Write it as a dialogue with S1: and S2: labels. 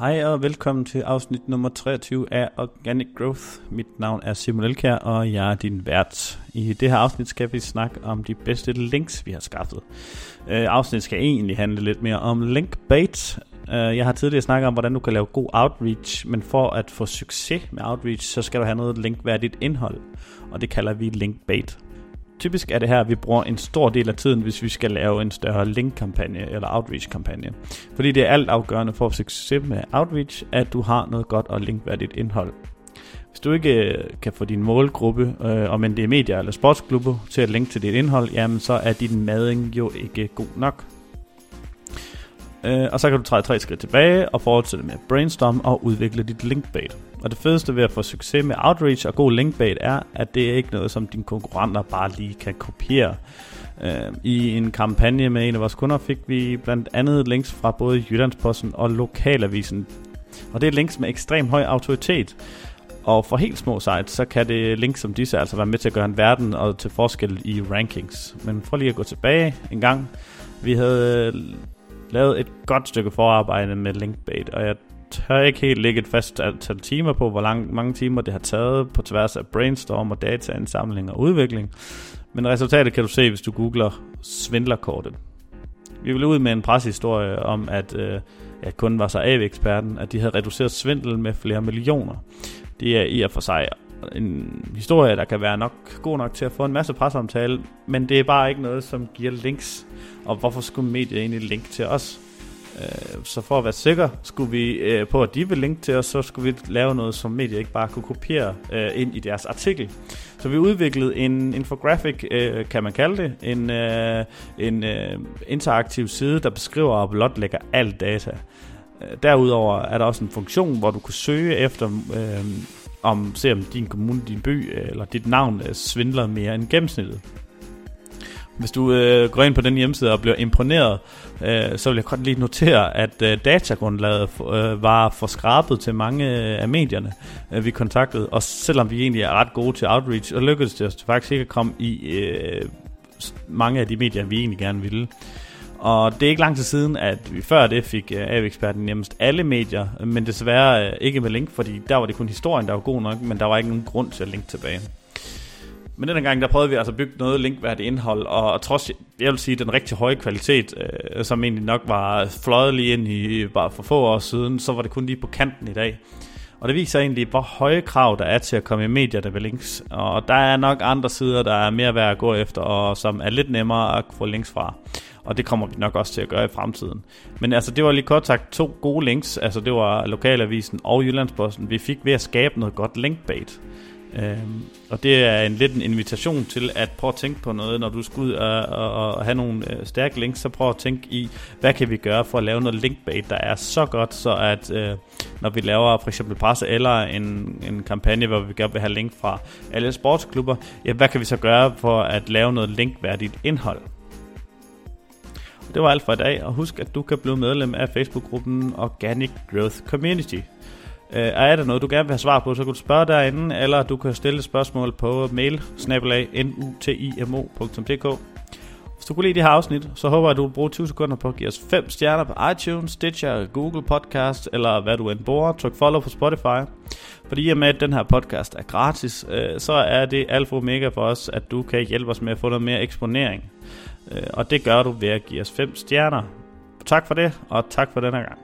S1: Hej og velkommen til afsnit nummer 23 af Organic Growth. Mit navn er Simon Elkær, og jeg er din vært. I det her afsnit skal vi snakke om de bedste links, vi har skaffet. Øh, afsnittet skal egentlig handle lidt mere om linkbait. Øh, jeg har tidligere snakket om, hvordan du kan lave god outreach, men for at få succes med outreach, så skal du have noget linkværdigt indhold, og det kalder vi linkbait typisk er det her, at vi bruger en stor del af tiden, hvis vi skal lave en større link-kampagne eller outreach-kampagne. Fordi det er alt afgørende for at succes med outreach, at du har noget godt og linkværdigt indhold. Hvis du ikke øh, kan få din målgruppe, øh, om end det er medier eller sportsklubber, til at linke til dit indhold, jamen så er din mading jo ikke god nok. Øh, og så kan du træde tre skridt tilbage og fortsætte med brainstorm og udvikle dit linkbait. Og det fedeste ved at få succes med outreach og god linkbait er, at det er ikke noget, som dine konkurrenter bare lige kan kopiere. Øh, I en kampagne med en af vores kunder fik vi blandt andet links fra både Jyllandsposten og Lokalavisen. Og det er links med ekstrem høj autoritet. Og for helt små sites, så kan det links som disse altså være med til at gøre en verden og til forskel i rankings. Men for lige at gå tilbage en gang. Vi havde lavet et godt stykke forarbejde med linkbait, og jeg tør ikke helt lægge et fast antal timer på, hvor lang, mange timer det har taget på tværs af brainstorm og dataindsamling og udvikling. Men resultatet kan du se, hvis du googler svindlerkortet. Vi vil ud med en pressehistorie om, at øh, ja, kunden var så AV-eksperten, at de havde reduceret svindel med flere millioner. Det er i og for sig en historie, der kan være nok god nok til at få en masse presseomtale, men det er bare ikke noget, som giver links. Og hvorfor skulle medier egentlig link til os? Øh, så for at være sikker, skulle vi øh, på, at de vil linke til os, så skulle vi lave noget, som medier ikke bare kunne kopiere øh, ind i deres artikel. Så vi udviklede en infographic, kan man kalde det, en, en interaktiv side, der beskriver og blotlægger al data. Derudover er der også en funktion, hvor du kan søge efter, øh, om se om din kommune, din by eller dit navn øh, svindler mere end gennemsnittet. Hvis du øh, går ind på den hjemmeside og bliver imponeret, øh, så vil jeg godt lige notere, at øh, datagrundlaget øh, var for skrabet til mange øh, af medierne, øh, vi kontaktede. Og selvom vi egentlig er ret gode til outreach, og lykkedes det os faktisk ikke at komme i øh, mange af de medier, vi egentlig gerne ville. Og det er ikke lang tid siden, at vi før det fik øh, AV-eksperten nærmest alle medier, men desværre øh, ikke med link, fordi der var det kun historien, der var god nok, men der var ikke nogen grund til at linke tilbage. Men denne gang, der prøvede vi altså at bygge noget linkværdigt indhold, og, og trods, jeg vil sige, den rigtig høje kvalitet, øh, som egentlig nok var fløjet lige ind i bare for få år siden, så var det kun lige på kanten i dag. Og det viser egentlig, hvor høje krav der er til at komme i medier, der vil links. Og der er nok andre sider, der er mere værd at gå efter, og som er lidt nemmere at få links fra. Og det kommer vi nok også til at gøre i fremtiden. Men altså, det var lige kort sagt to gode links. Altså, det var Lokalavisen og Jyllandsposten. Vi fik ved at skabe noget godt linkbait. Øhm, og det er en lidt en invitation til at prøve at tænke på noget, når du skal ud og, og, og have nogle øh, stærke links, så prøv at tænke i, hvad kan vi gøre for at lave noget linkbait, der er så godt, så at øh, når vi laver for eksempel presse eller en, en kampagne, hvor vi gerne vil have link fra alle sportsklubber, ja, hvad kan vi så gøre for at lave noget linkværdigt indhold? Det var alt for i dag, og husk, at du kan blive medlem af Facebook-gruppen Organic Growth Community. Øh, er der noget, du gerne vil have svar på, så kan du spørge derinde, eller du kan stille spørgsmål på mail nutimo.dk. Hvis du kunne lide det her afsnit, så håber jeg, at du vil bruge 20 sekunder på at give os 5 stjerner på iTunes, Stitcher, Google Podcast, eller hvad du end bruger. Tryk follow på Spotify. Fordi i og med, at den her podcast er gratis, øh, så er det alfa omega for os, at du kan hjælpe os med at få noget mere eksponering. Øh, og det gør du ved at give os 5 stjerner. Tak for det, og tak for denne gang.